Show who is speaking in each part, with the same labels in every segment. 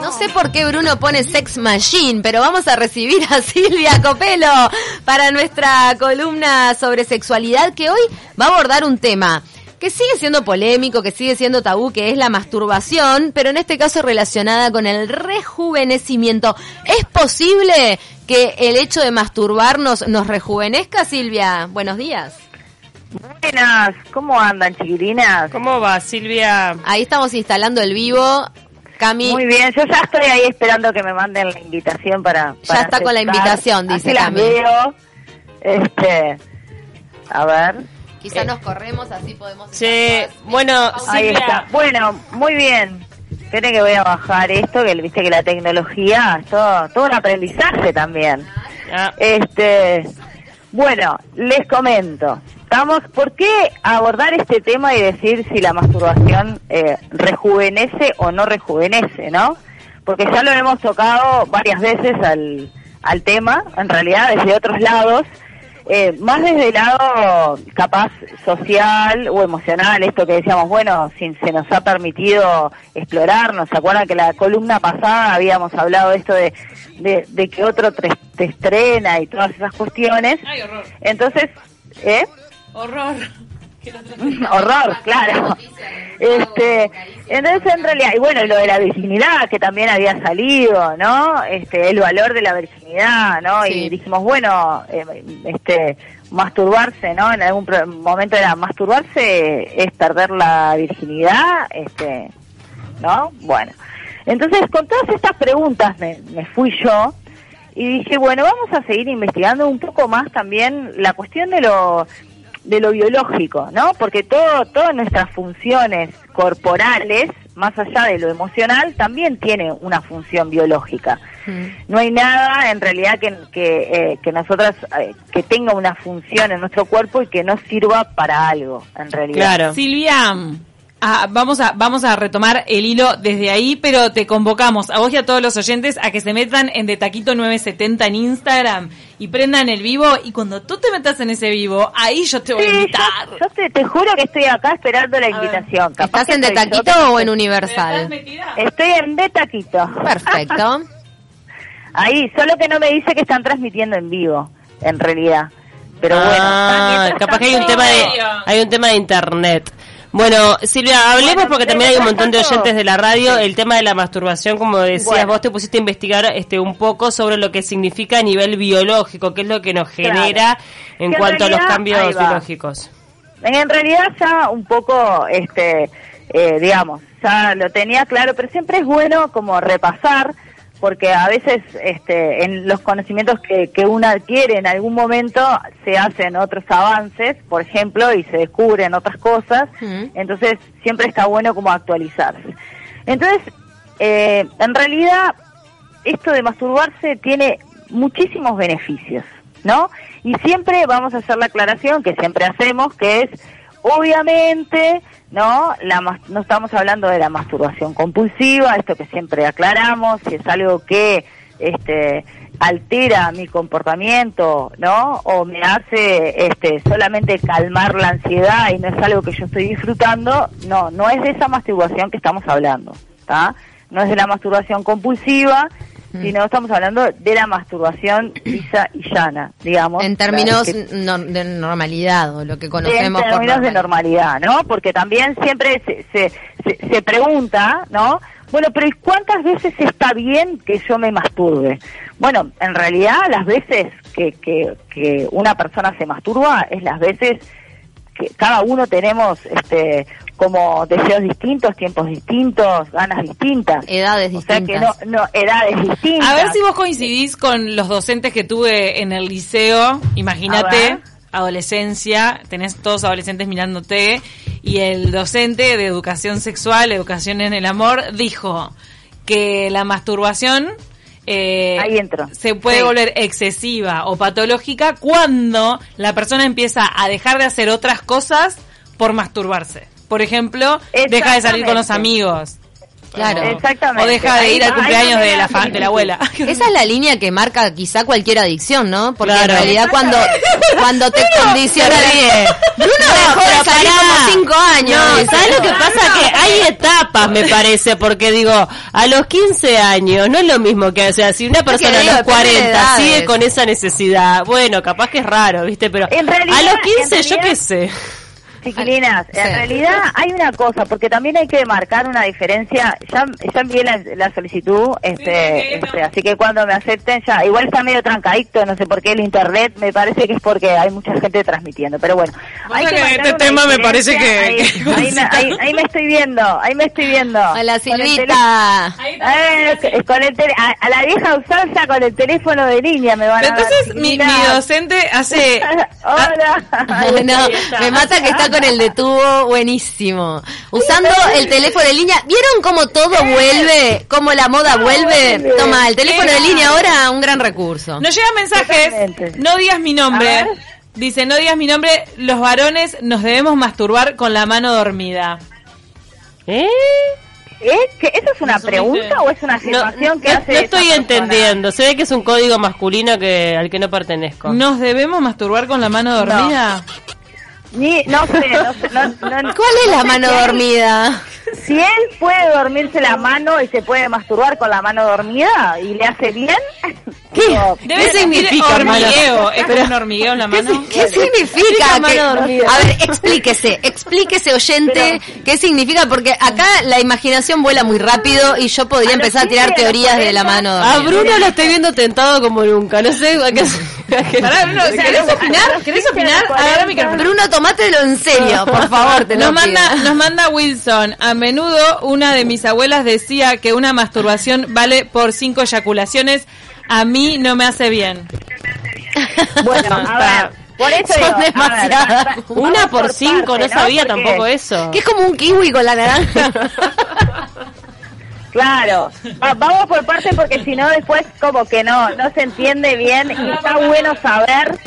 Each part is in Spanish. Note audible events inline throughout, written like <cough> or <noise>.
Speaker 1: No sé por qué Bruno pone Sex Machine, pero vamos a recibir a <laughs> Silvia Copelo para nuestra columna sobre sexualidad que hoy va a abordar un tema que sigue siendo polémico, que sigue siendo tabú, que es la masturbación, pero en este caso relacionada con el rejuvenecimiento. ¿Es posible que el hecho de masturbarnos nos rejuvenezca, Silvia? Buenos días.
Speaker 2: Buenas, ¿cómo andan, chiquilinas?
Speaker 3: ¿Cómo va, Silvia?
Speaker 1: Ahí estamos instalando el vivo. Cami.
Speaker 2: Muy bien, yo ya estoy ahí esperando que me manden la invitación para.
Speaker 1: ya está con la invitación, dice
Speaker 2: así Cami. veo. Este. A ver.
Speaker 1: Quizá nos corremos, así podemos.
Speaker 3: Sí, bueno,
Speaker 2: ahí está. Bueno, muy bien. Esperen que voy a bajar esto, que viste que la tecnología es todo, todo un aprendizaje también. Ah. Este. Bueno, les comento. Estamos, ¿por qué abordar este tema y decir si la masturbación eh, rejuvenece o no rejuvenece, no? Porque ya lo hemos tocado varias veces al, al tema, en realidad desde otros lados, eh, más desde el lado capaz social o emocional, esto que decíamos, bueno, si se nos ha permitido explorarnos, ¿se acuerdan que la columna pasada habíamos hablado de esto de, de, que otro te, estrena y todas esas cuestiones?
Speaker 3: Ay, horror.
Speaker 2: Entonces, ¿eh?
Speaker 3: Horror. <laughs>
Speaker 2: Horror, claro. Este, entonces en realidad, y bueno, lo de la virginidad que también había salido, ¿no? Este, el valor de la virginidad, ¿no? Y dijimos, bueno, eh, este, masturbarse, ¿no? En algún momento era masturbarse es perder la virginidad, este, ¿no? Bueno. Entonces, con todas estas preguntas me, me fui yo y dije, bueno, vamos a seguir investigando un poco más también la cuestión de lo de lo biológico, ¿no? Porque todo, todas nuestras funciones corporales, más allá de lo emocional, también tiene una función biológica. Mm. No hay nada en realidad que, que, eh, nosotras, eh, que tenga una función en nuestro cuerpo y que no sirva para algo, en realidad.
Speaker 3: Claro. Silvia, Ah, vamos a vamos a retomar el hilo desde ahí, pero te convocamos a vos y a todos los oyentes a que se metan en De Taquito 970 en Instagram y prendan el vivo y cuando tú te metas en ese vivo, ahí yo te voy a invitar.
Speaker 2: Yo, te, juro que estoy acá esperando la invitación.
Speaker 1: ¿Estás en De Taquito o en Universal?
Speaker 2: Estoy en De Taquito.
Speaker 1: Perfecto. <laughs>
Speaker 2: ahí, solo que no me dice que están transmitiendo en vivo, en realidad. Pero bueno,
Speaker 3: ah, capaz que hay un tema de hay un tema de internet. Bueno, Silvia, hablemos porque también hay un montón de oyentes de la radio. El tema de la masturbación, como decías, vos te pusiste a investigar este un poco sobre lo que significa a nivel biológico, qué es lo que nos genera en cuanto a los cambios biológicos.
Speaker 2: En realidad ya un poco, este, eh, digamos, ya lo tenía claro, pero siempre es bueno como repasar porque a veces este, en los conocimientos que, que uno adquiere en algún momento se hacen otros avances, por ejemplo, y se descubren otras cosas, entonces siempre está bueno como actualizarse. Entonces, eh, en realidad, esto de masturbarse tiene muchísimos beneficios, ¿no? Y siempre vamos a hacer la aclaración que siempre hacemos, que es, obviamente, ¿no? La, no estamos hablando de la masturbación compulsiva, esto que siempre aclaramos, si es algo que este, altera mi comportamiento, ¿no? O me hace este, solamente calmar la ansiedad y no es algo que yo estoy disfrutando, no, no es de esa masturbación que estamos hablando, ¿está? No es de la masturbación compulsiva, Mm. sino estamos hablando de la masturbación lisa y llana, digamos.
Speaker 1: En términos de normalidad, o lo que conocemos
Speaker 2: En términos de normalidad, ¿no? Porque también siempre se, se, se, pregunta, ¿no? Bueno, pero ¿y cuántas veces está bien que yo me masturbe? Bueno, en realidad las veces que, que, que una persona se masturba es las veces que cada uno tenemos este como deseos distintos, tiempos distintos, ganas distintas.
Speaker 1: Edades distintas.
Speaker 2: O sea que no, no, edades distintas.
Speaker 3: A ver si vos coincidís con los docentes que tuve en el liceo. Imagínate, adolescencia, tenés todos adolescentes mirándote, y el docente de educación sexual, educación en el amor, dijo que la masturbación eh,
Speaker 2: Ahí entro.
Speaker 3: se puede volver excesiva o patológica cuando la persona empieza a dejar de hacer otras cosas por masturbarse. Por ejemplo, deja de salir con los amigos.
Speaker 1: Claro.
Speaker 2: Exactamente.
Speaker 4: O deja de ir al cumpleaños de la,
Speaker 2: hace
Speaker 4: fa- de la abuela. <laughs>
Speaker 1: Esa <laughs> es la línea que marca quizá cualquier adicción, ¿no? Porque
Speaker 3: Claro.
Speaker 1: en realidad cuando, <laughs> cuando te condiciona...
Speaker 3: Nadie.
Speaker 1: Bruno dejó de salir como cinco años.
Speaker 3: No. ¿sabes lo que pasa? Que hay etapas, me parece, porque digo, a los 15 años no es lo mismo que, o sea, si una persona a los
Speaker 1: depende de
Speaker 3: 40
Speaker 1: edades.
Speaker 3: sigue con esa necesidad, bueno, capaz que es raro, ¿viste? Pero
Speaker 2: realidad-
Speaker 3: a los
Speaker 2: en
Speaker 3: 15 yo qué sé.
Speaker 2: Chiquilinas,
Speaker 1: Sí.
Speaker 2: en realidad hay una cosa, porque también hay que marcar una diferencia. Ya, ya envié la, la solicitud, este, este, así que cuando me acepten ya, igual está medio trancadito, no sé por qué el internet, me parece que es porque hay mucha gente transmitiendo, pero bueno.
Speaker 4: Pasa que este tema me parece que-
Speaker 2: Ahí, me, ahí- ahí me estoy viendo, ahí me estoy viendo.
Speaker 1: Hola
Speaker 2: Con el
Speaker 1: Silvita.
Speaker 2: Eh, con el tele- a, a la vieja usanza con el teléfono de línea me van a dar,
Speaker 4: Entonces, mi, docente hace... <laughs>
Speaker 2: Hola. <laughs>
Speaker 1: No, me mata que está con el de tubo buenísimo. Usando el teléfono de línea. ¿Vieron cómo todo vuelve? ¿Cómo la moda vuelve? Toma, el teléfono de línea ahora, un gran recurso.
Speaker 4: Nos llegan mensajes,
Speaker 2: Totalmente.
Speaker 4: no digas mi nombre. Dice, no digas mi nombre, los varones nos debemos masturbar con la mano dormida.
Speaker 3: ¿Eh?
Speaker 2: ¿Eh? ¿Que ¿Eso es una
Speaker 4: Eso
Speaker 2: pregunta
Speaker 4: dice-
Speaker 2: o es una
Speaker 3: No,
Speaker 2: afirmación que
Speaker 3: no-
Speaker 2: hace
Speaker 3: no
Speaker 2: esa
Speaker 3: estoy
Speaker 2: persona?
Speaker 3: entendiendo. Se ve que es un código masculino que al que no pertenezco.
Speaker 4: ¿Nos debemos masturbar con la mano dormida?
Speaker 2: Ni, no sé, no sé. No, no-
Speaker 1: ¿Cuál es la mano dormida?
Speaker 2: Si él puede dormirse la mano y se puede masturbar con la mano dormida y le hace bien. digo,
Speaker 4: Debe
Speaker 3: ¿Qué
Speaker 4: ser
Speaker 3: significa,
Speaker 4: hormigueo. ¿Es un hormigueo en la mano?
Speaker 1: ¿Qué significa?
Speaker 3: mano
Speaker 1: que-
Speaker 3: dormida?
Speaker 1: a ver, explíquese, explíquese oyente qué significa, porque acá la imaginación vuela muy rápido y yo podría
Speaker 2: A los
Speaker 1: empezar a tirar
Speaker 2: 15 de los
Speaker 1: teorías de la
Speaker 2: 40,
Speaker 1: mano
Speaker 3: A
Speaker 1: dormida.
Speaker 3: Bruno lo estoy viendo tentado como nunca. No sé a qué. <laughs>
Speaker 4: Pará, Bruno, ¿querés opinar? ¿Querés opinar? Agarra micrófono.
Speaker 1: Bruno, tomátelo en serio, <laughs> por favor, te lo
Speaker 4: Nos
Speaker 1: pido.
Speaker 4: manda, nos manda Wilson. A menudo una de mis abuelas decía que una masturbación vale por cinco eyaculaciones. A mí no me hace bien. <laughs>
Speaker 2: Bueno, a ver. Por eso
Speaker 1: Son
Speaker 2: digo, ver,
Speaker 3: Una por cinco,
Speaker 2: parte,
Speaker 3: no sabía
Speaker 2: Porque-
Speaker 3: tampoco eso.
Speaker 1: Que es como un kiwi con la naranja.
Speaker 2: Claro, Va- vamos por parte porque si no después como que no no se entiende bien y está bueno saber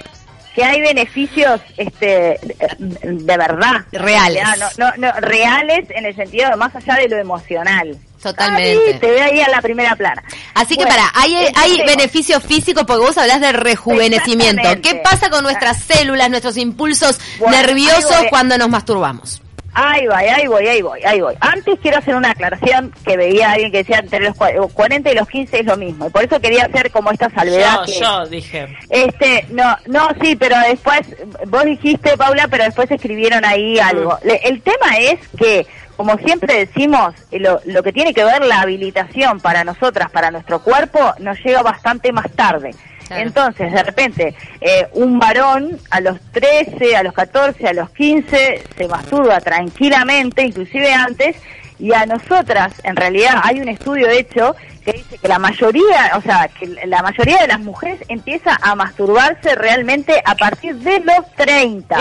Speaker 2: que hay beneficios este de, verdad
Speaker 1: Reales.
Speaker 2: No, no, no, reales en el sentido de más allá de lo emocional.
Speaker 1: Totalmente.
Speaker 2: Ay, te veo ahí a la primera plana.
Speaker 1: Así que para, hay, hay beneficios físicos porque vos hablás de rejuvenecimiento. ¿Qué pasa con nuestras células, nuestros impulsos
Speaker 2: Bueno,
Speaker 1: nerviosos cuando nos masturbamos?
Speaker 2: Ahí voy, ahí voy, ahí voy, ahí voy. Antes quiero hacer una aclaración que veía a alguien que decía entre los cua- 40 y los 15 es lo mismo. Y por eso quería hacer como esta salvedad.
Speaker 3: Yo,
Speaker 2: que,
Speaker 3: yo dije.
Speaker 2: Este, no, no, sí, pero después, vos dijiste, Paula, pero después escribieron ahí algo. Le- el tema es que, como siempre decimos, eh, lo, lo que tiene que ver la habilitación para nosotras, para nuestro cuerpo, nos llega bastante más tarde.
Speaker 1: Claro.
Speaker 2: Entonces, de repente, eh, un varón a los 13, a los 14, a los 15, se masturba tranquilamente, inclusive antes, y a nosotras, en realidad, hay un estudio hecho que dice que la mayoría, o sea, que la mayoría de las mujeres empieza a masturbarse realmente a partir de los 30.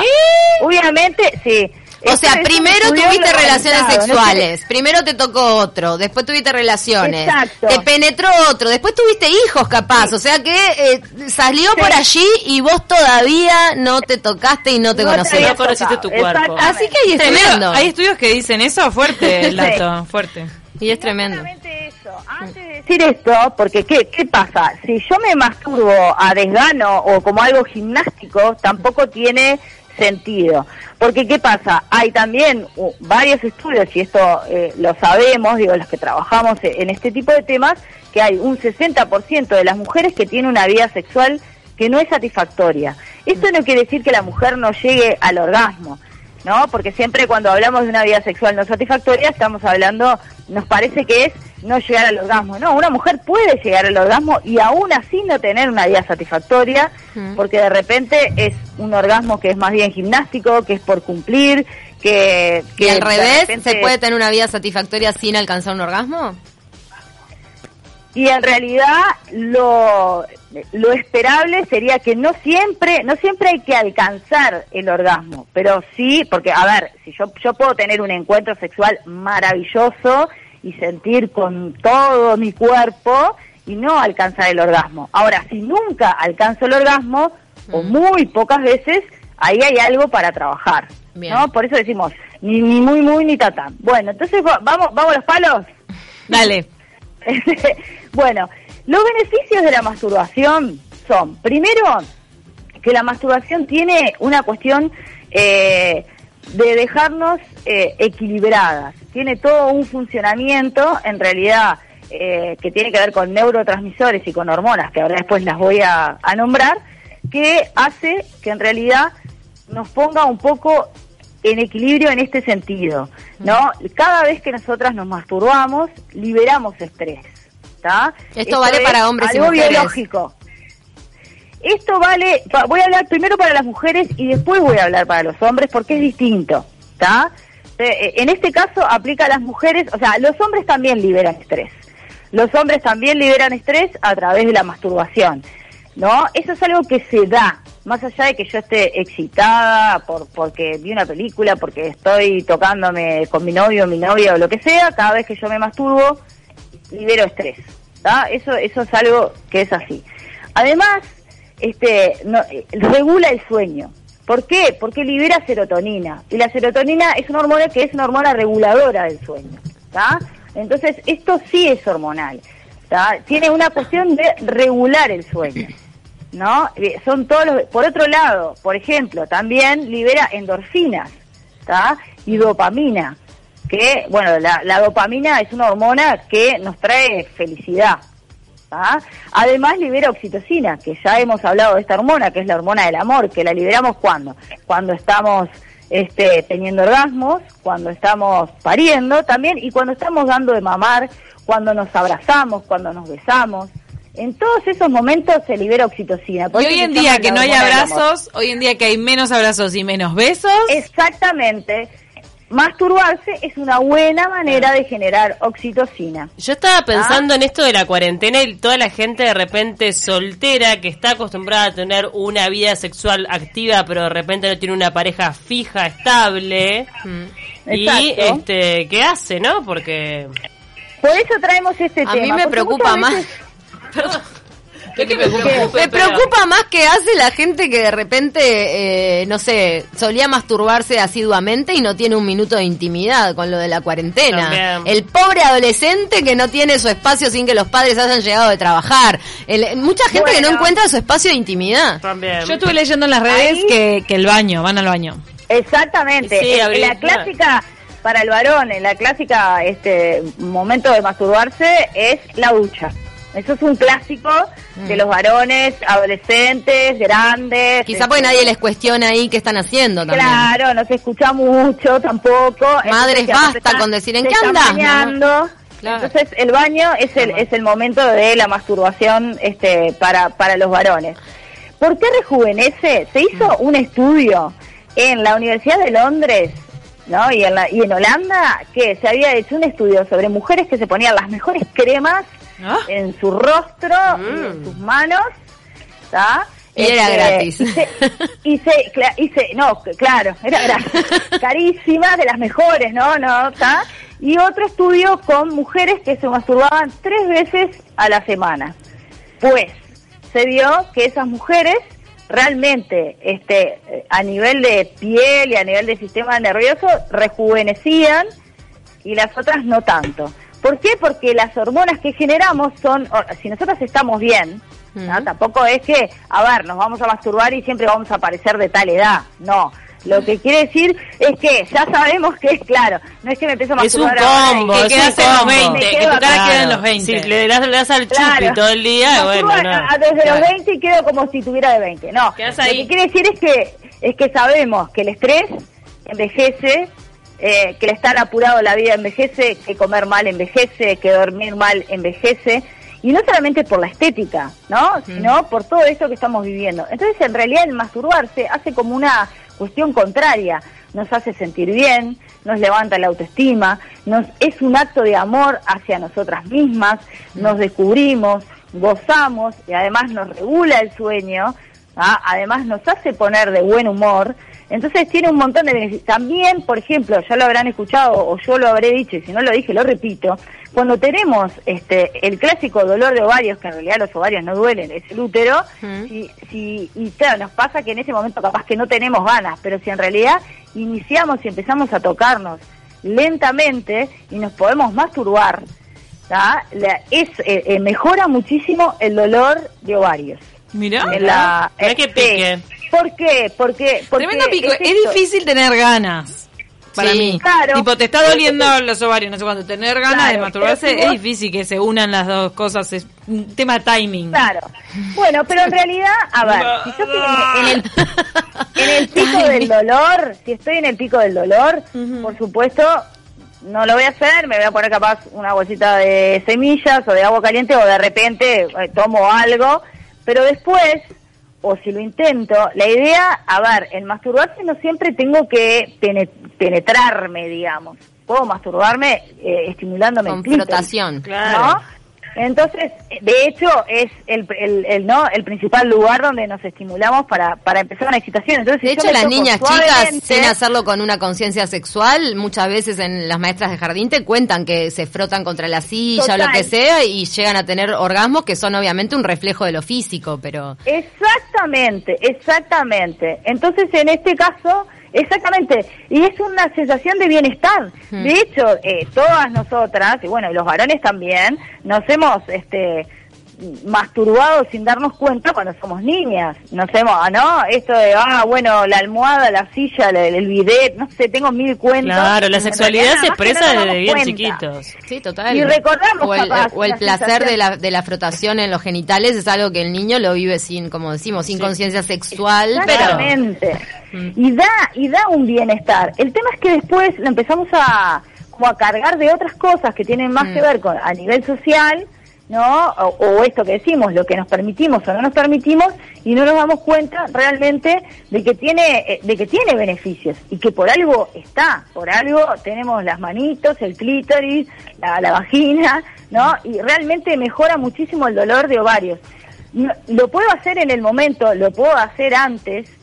Speaker 2: Obviamente, sí.
Speaker 1: O sea,
Speaker 2: es
Speaker 1: primero tuviste relaciones sexuales, primero te tocó otro, después tuviste relaciones,
Speaker 2: Exacto.
Speaker 1: te penetró otro, después tuviste hijos capaz, o sea que eh, salió
Speaker 2: Sí.
Speaker 1: por allí y vos todavía no te tocaste y no te
Speaker 2: No te
Speaker 1: conocías.
Speaker 2: había
Speaker 3: No conociste tu cuerpo.
Speaker 1: Así que ahí es
Speaker 4: Tremendo. Hay estudios que dicen eso, fuerte el
Speaker 2: Sí.
Speaker 4: dato, fuerte.
Speaker 1: Y es tremendo.
Speaker 2: Exactamente eso. Antes de decir esto, porque ¿qué, ¿qué pasa? Si yo me masturbo a desgano o como algo gimnástico, tampoco tiene sentido. Porque ¿qué pasa? Hay también uh, varios estudios, y esto eh, lo sabemos, digo, los que trabajamos e- en este tipo de temas, que hay un 60% de las mujeres que tienen una vida sexual que no es satisfactoria. Esto no quiere decir que la mujer no llegue al orgasmo. ¿no? Porque siempre cuando hablamos de una vida sexual no satisfactoria estamos hablando, nos parece que es no llegar al orgasmo. No, una mujer puede llegar al orgasmo y aún así no tener una vida satisfactoria,
Speaker 1: Mm.
Speaker 2: porque de repente es un orgasmo que es más bien gimnástico, que es por cumplir, que...
Speaker 1: ¿Y
Speaker 2: que
Speaker 1: al
Speaker 2: de
Speaker 1: revés,
Speaker 2: repente-
Speaker 1: se puede tener una vida satisfactoria sin alcanzar un orgasmo?
Speaker 2: y en realidad lo, lo esperable sería que no siempre no siempre hay que alcanzar el orgasmo pero sí porque a ver si yo yo puedo tener un encuentro sexual maravilloso y sentir con todo mi cuerpo y no alcanzar el orgasmo ahora si nunca alcanzo el orgasmo o muy pocas veces ahí hay algo para trabajar
Speaker 1: Bien.
Speaker 2: no por eso decimos ni, ni muy muy ni tatán bueno entonces va- vamos vamos los palos <laughs>
Speaker 4: Dale. <laughs>
Speaker 2: bueno, los beneficios de la masturbación son, primero, que la masturbación tiene una cuestión eh, de dejarnos eh, equilibradas. Tiene todo un funcionamiento, en realidad, eh, que tiene que ver con neurotransmisores y con hormonas, que ahora después las voy a, nombrar, que hace que en realidad nos ponga un poco en equilibrio en este sentido, ¿no? Cada vez que nosotras nos masturbamos, liberamos estrés, ¿está?
Speaker 1: Esto, vale para hombres
Speaker 2: y
Speaker 1: mujeres.
Speaker 2: biológico. Esto vale, voy a hablar primero para las mujeres y después voy a hablar para los hombres porque es distinto, ¿está? Eh, eh, en este caso aplica a las mujeres, o sea, los hombres también liberan estrés. Los hombres también liberan estrés a través de la masturbación, ¿no? Eso es algo que se da, más allá de que yo esté excitada por porque vi una película, porque estoy tocándome con mi novio, mi novia o lo que sea, cada vez que yo me masturbo, libero estrés. Eso, eso es algo que es así. Además, este, no, eh, regula el sueño. ¿Por qué? Porque libera serotonina. Y la serotonina es una hormona que es una hormona reguladora del sueño. Entonces, esto sí es hormonal. Tiene una cuestión de regular el sueño. ¿No? Eh, son todos los, por otro lado, por ejemplo, también libera endorfinas, Y dopamina, que, bueno, la, la dopamina es una hormona que nos trae felicidad, ¿Ah? Además libera oxitocina, que ya hemos hablado de esta hormona, que es la hormona del amor, que la liberamos cuando, cuando estamos este, teniendo orgasmos, cuando estamos pariendo también y cuando estamos dando de mamar, cuando nos abrazamos, cuando nos besamos. En todos esos momentos se libera oxitocina.
Speaker 4: y hoy en día que no hay abrazos, hoy en día que hay menos abrazos y menos besos.
Speaker 2: Exactamente masturbarse es una buena manera de generar oxitocina.
Speaker 3: Yo estaba pensando en esto de la cuarentena y toda la gente de repente soltera que está acostumbrada a tener una vida sexual activa, pero de repente no tiene una pareja fija, estable. Mm. Y este, ¿qué hace, no? Porque
Speaker 2: por eso traemos este tema.
Speaker 1: A mí me preocupa más. <laughs> me, preocupa más que hace la gente que de repente, eh, no sé, solía masturbarse asiduamente y no tiene un minuto de intimidad con lo de la cuarentena. El pobre adolescente que no tiene su espacio sin que los padres hayan llegado de trabajar. mucha gente que no encuentra su espacio de intimidad.
Speaker 4: Yo estuve leyendo en las redes que, el baño, van al baño.
Speaker 2: Exactamente. la clásica para el varón, en la clásica este momento de masturbarse es la ducha. Eso es un clásico de mm. los varones, adolescentes, grandes.
Speaker 1: Quizá porque nadie les cuestiona ahí qué están haciendo también.
Speaker 2: Claro, no se escucha mucho tampoco.
Speaker 1: Madres, basta con decir en qué andas.
Speaker 2: Entonces el baño es el, es el momento de la masturbación este, para, para los varones. ¿Por qué rejuvenece? Se hizo mm. un estudio en la Universidad de Londres ¿no? Y en, la, y en Holanda que se había hecho un estudio sobre mujeres que se ponían las mejores cremas ¿Ah? en su rostro y en mm. sus manos, ¿está?
Speaker 1: Y era este, gratis.
Speaker 2: Y se, y se, no, claro, era gratis. <laughs> Carísima, de las mejores, ¿no? no ¿está? Y otro estudio con mujeres que se masturbaban tres veces a la semana. Pues se vio que esas mujeres realmente este a nivel de piel y a nivel de sistema nervioso rejuvenecían y las otras no tanto. ¿Por qué? Porque las hormonas que generamos son, si nosotros estamos bien, tampoco es que, a ver, nos vamos a masturbar y siempre vamos a aparecer de tal edad, no. Lo que quiere decir es que ya sabemos que es claro, no es que me empiezo a masturbar
Speaker 3: es un combo, que es un 20, que tu cara queda en los 20. Si le das, le das al chupi todo el día, bueno, no.
Speaker 2: Desde los 20 y quedo como si tuviera de 20, no. Lo que quiere decir es que es que sabemos que el estrés envejece eh, que el estar apurado la vida envejece, que comer mal envejece, que dormir mal envejece, y no solamente por la estética, ¿no? Sino por todo esto que estamos viviendo. Entonces, en realidad, el masturbarse hace como una cuestión contraria, nos hace sentir bien, nos levanta la autoestima, nos es un acto de amor hacia nosotras mismas, nos descubrimos, gozamos y además nos regula el sueño, ¿ah? además nos hace poner de buen humor entonces tiene un montón de beneficios. También, por ejemplo, ya lo habrán escuchado o yo lo habré dicho y si no lo dije lo repito, cuando tenemos este el clásico dolor de ovarios, que en realidad los ovarios no duelen, es el útero, si, si, y claro, nos pasa que en ese momento capaz que no tenemos ganas, pero si en realidad iniciamos y empezamos a tocarnos lentamente y nos podemos masturbar, es eh, eh, mejora muchísimo el dolor de ovarios.
Speaker 4: Mira,
Speaker 2: la,
Speaker 3: Mirá que pique.
Speaker 2: ¿Por qué? Porque, porque
Speaker 4: Tremendo pico. Es, difícil tener ganas. Para mí.
Speaker 2: Claro.
Speaker 4: Tipo, te está doliendo los ovarios, no sé cuándo. Tener ganas de masturbarse es difícil que se unan las dos cosas. Es un tema de timing.
Speaker 2: Claro. Bueno, pero en realidad, a ver, si yo estoy en, el, en el pico del dolor, si estoy en el pico del dolor, por supuesto, no lo voy a hacer, me voy a poner capaz una bolsita de semillas o de agua caliente o de repente eh, tomo algo, pero después o si lo intento, la idea, a ver, en masturbarse no siempre tengo que penetrarme, digamos. Puedo masturbarme eh, estimulándome
Speaker 1: Con flotación,
Speaker 2: claro. Entonces, de hecho, es el, el, no el principal lugar donde nos estimulamos para, para empezar una excitación. Entonces,
Speaker 1: de hecho, las niñas chicas, sin hacerlo con una conciencia sexual, muchas veces en las maestras de jardín te cuentan que se frotan contra la silla o lo que sea y llegan a tener orgasmos que son obviamente un reflejo de lo físico, pero...
Speaker 2: Exactamente, exactamente. Entonces, en este caso Exactamente, y es una sensación de bienestar. De hecho, eh, todas nosotras, y bueno, y los varones también, nos hemos este, masturbado sin darnos cuenta cuando somos niñas. Nos hemos, ah, ¿no? Esto de, ah, bueno, la almohada, la silla, el, el bidet, no sé, tengo mil cuentos.
Speaker 3: Claro, la sexualidad se expresa desde bien chiquitos.
Speaker 1: Sí, total.
Speaker 2: Y recordamos,
Speaker 1: o el, o el placer de la, de la frotación en los genitales es algo que el niño lo vive sin, como decimos, sin conciencia sexual.
Speaker 2: Exactamente. Pero... Y da, y da un bienestar. El tema es que después lo empezamos a, como a cargar de otras cosas que tienen más mm. que ver con a nivel social ¿no? O, esto que decimos, lo que nos permitimos o no nos permitimos y no nos damos cuenta realmente de que tiene eh, de que tiene beneficios y que por algo está, por algo tenemos las manitos, el clítoris, la, vagina, ¿no? Y realmente mejora muchísimo el dolor de ovarios. lo puedo hacer en el momento, lo puedo hacer antes,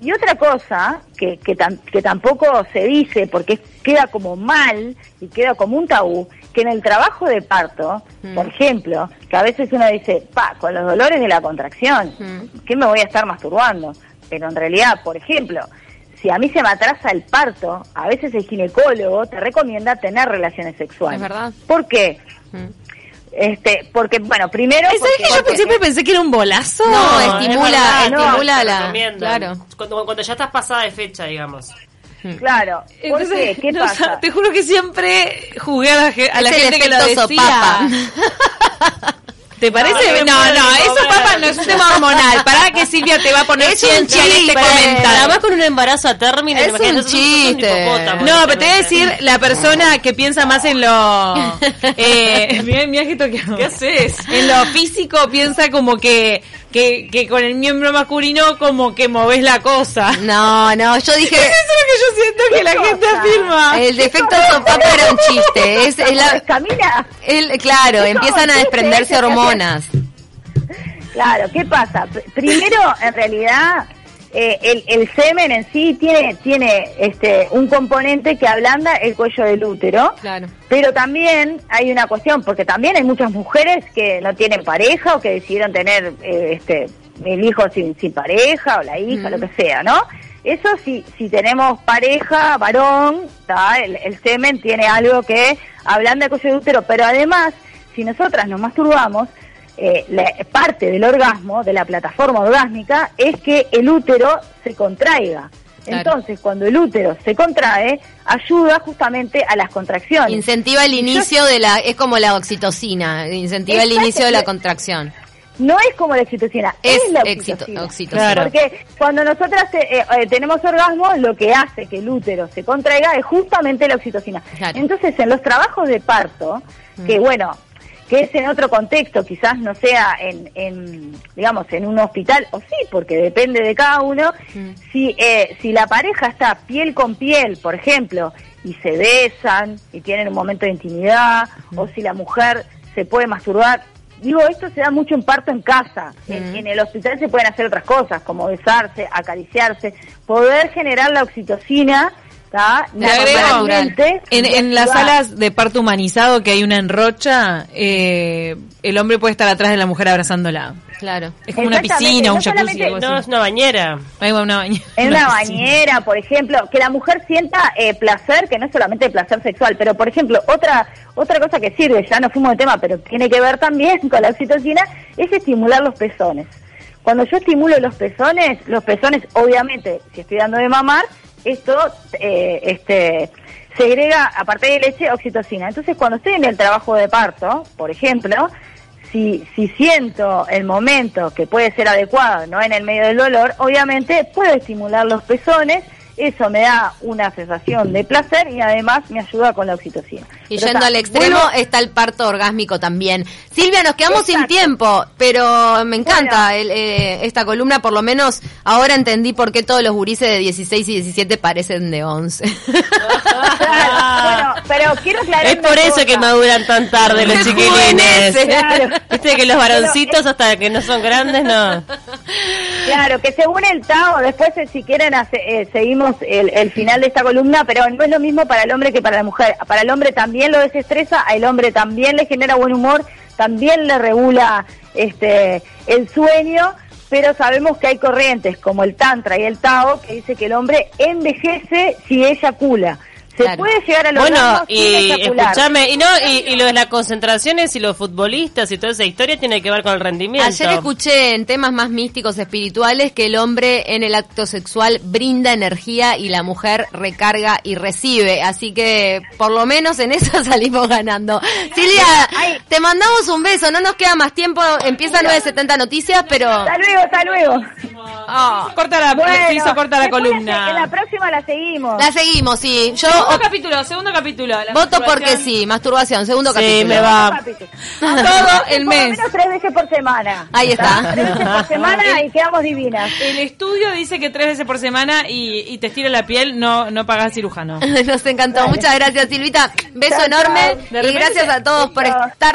Speaker 2: y otra cosa que, que, que, tampoco se dice porque queda como mal y queda como un tabú, que en el trabajo de parto, mm. por ejemplo, que a veces uno dice, pa, con los dolores de la contracción, mm. ¿qué me voy a estar masturbando? Pero en realidad, por ejemplo, si a mí se me atrasa el parto, a veces el ginecólogo te recomienda tener relaciones sexuales.
Speaker 1: Es verdad.
Speaker 2: ¿Por qué? Mm. Este, porque, bueno, primero...
Speaker 4: que yo siempre pensé que era un bolazo?
Speaker 1: No, estimula, estimula la...
Speaker 3: Claro. Cuando, cuando ya estás pasada de fecha, digamos.
Speaker 2: Claro.
Speaker 4: Entonces, qué? pasa? te juro que siempre jugué a la, gente que lo decía. <laughs> ¿Te parece? No, no, eso papá no es un tema hormonal. Para que Silvia te va a <laughs> poner ciencia en este comentario.
Speaker 3: Además con un embarazo a término,
Speaker 1: es un chiste.
Speaker 4: No, pero te voy a decir la persona que piensa más en lo <laughs> eh, que ¿Qué haces? En lo físico piensa como que que, que con el miembro masculino como que moves la cosa.
Speaker 1: No, no, yo <laughs> dije...
Speaker 4: Es eso lo que yo siento que la gente afirma.
Speaker 1: El defecto sopapa era un chiste. Es,
Speaker 2: la, camina.
Speaker 1: El, claro, empiezan a desprenderse hormonas.
Speaker 2: Claro, ¿qué pasa? Primero, en realidad, eh, el, el, semen en sí tiene, tiene este, un componente que ablanda el cuello del útero,
Speaker 1: claro.
Speaker 2: pero también hay una cuestión, porque también hay muchas mujeres que no tienen pareja o que decidieron tener eh, este, el hijo sin, sin pareja o la hija, lo que sea, ¿no? Eso si, si tenemos pareja, varón, el, el semen tiene algo que ablanda el cuello del útero, pero además, si nosotras nos masturbamos, eh, la, parte del orgasmo, de la plataforma orgásmica, es que el útero se contraiga. Entonces, cuando el útero se contrae, ayuda justamente a las contracciones.
Speaker 1: Incentiva el inicio de la, es como la oxitocina, incentiva el inicio de la contracción.
Speaker 2: No es como la oxitocina, es, la oxitocina. Porque cuando nosotras eh, eh, tenemos orgasmo, lo que hace que el útero se contraiga es justamente la oxitocina. Entonces, en los trabajos de parto, que mm. bueno, que es en otro contexto, quizás no sea en, en, digamos, en un hospital, o sí, porque depende de cada uno, mm. si, eh, si la pareja está piel con piel, por ejemplo, y se besan y tienen un momento de intimidad, o si la mujer se puede masturbar, digo, esto se da mucho en parto en casa, en, en, el hospital se pueden hacer otras cosas, como besarse, acariciarse, poder generar la oxitocina
Speaker 4: En, en las salas de parto humanizado que hay una enrocha, eh, el hombre puede estar atrás de la mujer abrazándola.
Speaker 1: Claro.
Speaker 4: Es como una piscina, un jacuzzi.
Speaker 3: No, es una bañera.
Speaker 4: Ahí va una bañera.
Speaker 2: En una, <laughs> bañera, por ejemplo, que la mujer sienta eh, placer, que no es solamente placer sexual, pero por ejemplo, otra otra cosa que sirve, ya no fuimos de tema, pero tiene que ver también <laughs> con la oxitocina, es estimular los pezones. Cuando yo estimulo los pezones, los pezones, obviamente, si estoy dando de mamar, esto eh, este, segrega, aparte de leche, oxitocina. Entonces, cuando estoy en el trabajo de parto, por ejemplo, si, si siento el momento que puede ser adecuado, no en el medio del dolor, obviamente puedo estimular los pezones eso me da una sensación de placer y además me ayuda con la oxitocina.
Speaker 1: Y yendo al extremo está el parto orgásmico también. Silvia, nos quedamos sin tiempo, pero me encanta eh, esta columna, por lo menos ahora entendí por qué todos los gurises de 16 y 17 parecen de 11.
Speaker 2: bueno, pero quiero aclarar
Speaker 3: Es por eso que maduran tan tarde los chiquilines. <laughs> Viste que los varoncitos hasta que no son grandes, no.
Speaker 2: Claro, que según el Tao, después eh, si quieren eh, seguimos el, final de esta columna, pero no es lo mismo para el hombre que para la mujer. Para el hombre también lo desestresa, al hombre también le genera buen humor, también le regula este el sueño, pero sabemos que hay corrientes como el Tantra y el Tao que dice que el hombre envejece si ella cula se puede llegar a los
Speaker 3: Bueno, y escúchame, y no, y, lo de las concentraciones y los futbolistas y toda esa historia tiene que ver con el rendimiento.
Speaker 1: Ayer escuché en temas más místicos espirituales que el hombre en el acto sexual brinda energía y la mujer recarga y recibe, así que por lo menos en eso <laughs> salimos ganando. Silvia, te mandamos un beso, no nos queda más tiempo, empieza 970 noticias, pero...
Speaker 2: Hasta luego, hasta luego.
Speaker 4: Ah, corta la, corta la columna.
Speaker 2: En la próxima la seguimos.
Speaker 1: La seguimos, sí. Yo
Speaker 4: segundo capítulo, segundo capítulo.
Speaker 1: Voto porque sí, masturbación, segundo
Speaker 3: sí,
Speaker 1: capítulo.
Speaker 3: me va. <laughs>
Speaker 4: Todo el mes.
Speaker 2: Por tres veces por semana.
Speaker 1: Ahí está.
Speaker 2: Tres veces por semana <laughs> y quedamos divinas.
Speaker 4: El estudio dice que tres veces por semana y, y te estira la piel, no, no pagas cirujano. <laughs>
Speaker 1: Nos encantó. Muchas gracias, Silvita. Beso enorme. Y gracias a todos por estar